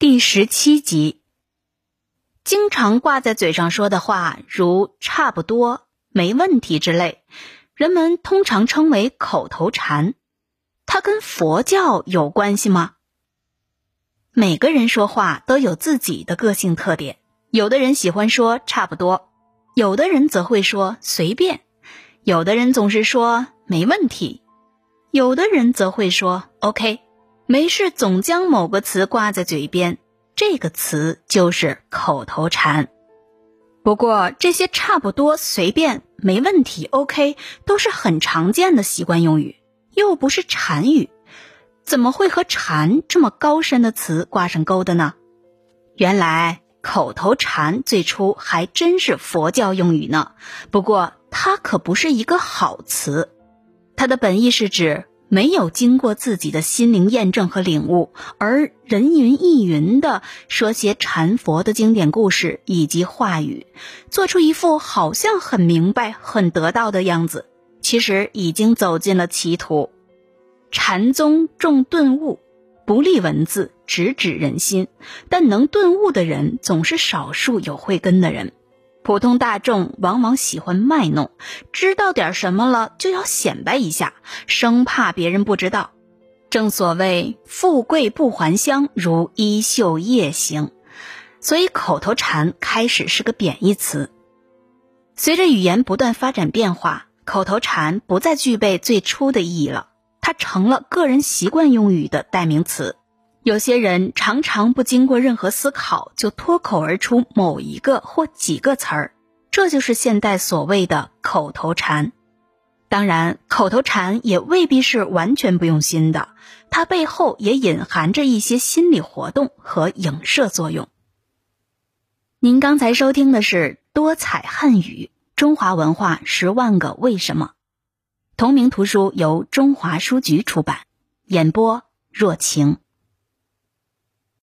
第十七集，经常挂在嘴上说的话，如“差不多”“没问题”之类，人们通常称为口头禅。它跟佛教有关系吗？每个人说话都有自己的个性特点，有的人喜欢说“差不多”，有的人则会说“随便”，有的人总是说“没问题”，有的人则会说 “OK”。没事，总将某个词挂在嘴边，这个词就是口头禅。不过，这些差不多、随便、没问题、OK，都是很常见的习惯用语，又不是禅语，怎么会和禅这么高深的词挂上钩的呢？原来，口头禅最初还真是佛教用语呢。不过，它可不是一个好词，它的本意是指。没有经过自己的心灵验证和领悟，而人云亦云的说些禅佛的经典故事以及话语，做出一副好像很明白、很得道的样子，其实已经走进了歧途。禅宗重顿悟，不立文字，直指人心，但能顿悟的人总是少数有慧根的人。普通大众往往喜欢卖弄，知道点什么了就要显摆一下，生怕别人不知道。正所谓“富贵不还乡，如衣袖夜行”，所以口头禅开始是个贬义词。随着语言不断发展变化，口头禅不再具备最初的意义了，它成了个人习惯用语的代名词。有些人常常不经过任何思考就脱口而出某一个或几个词儿，这就是现代所谓的口头禅。当然，口头禅也未必是完全不用心的，它背后也隐含着一些心理活动和影射作用。您刚才收听的是多彩汉语中华文化十万个为什么，同名图书由中华书局出版，演播若晴。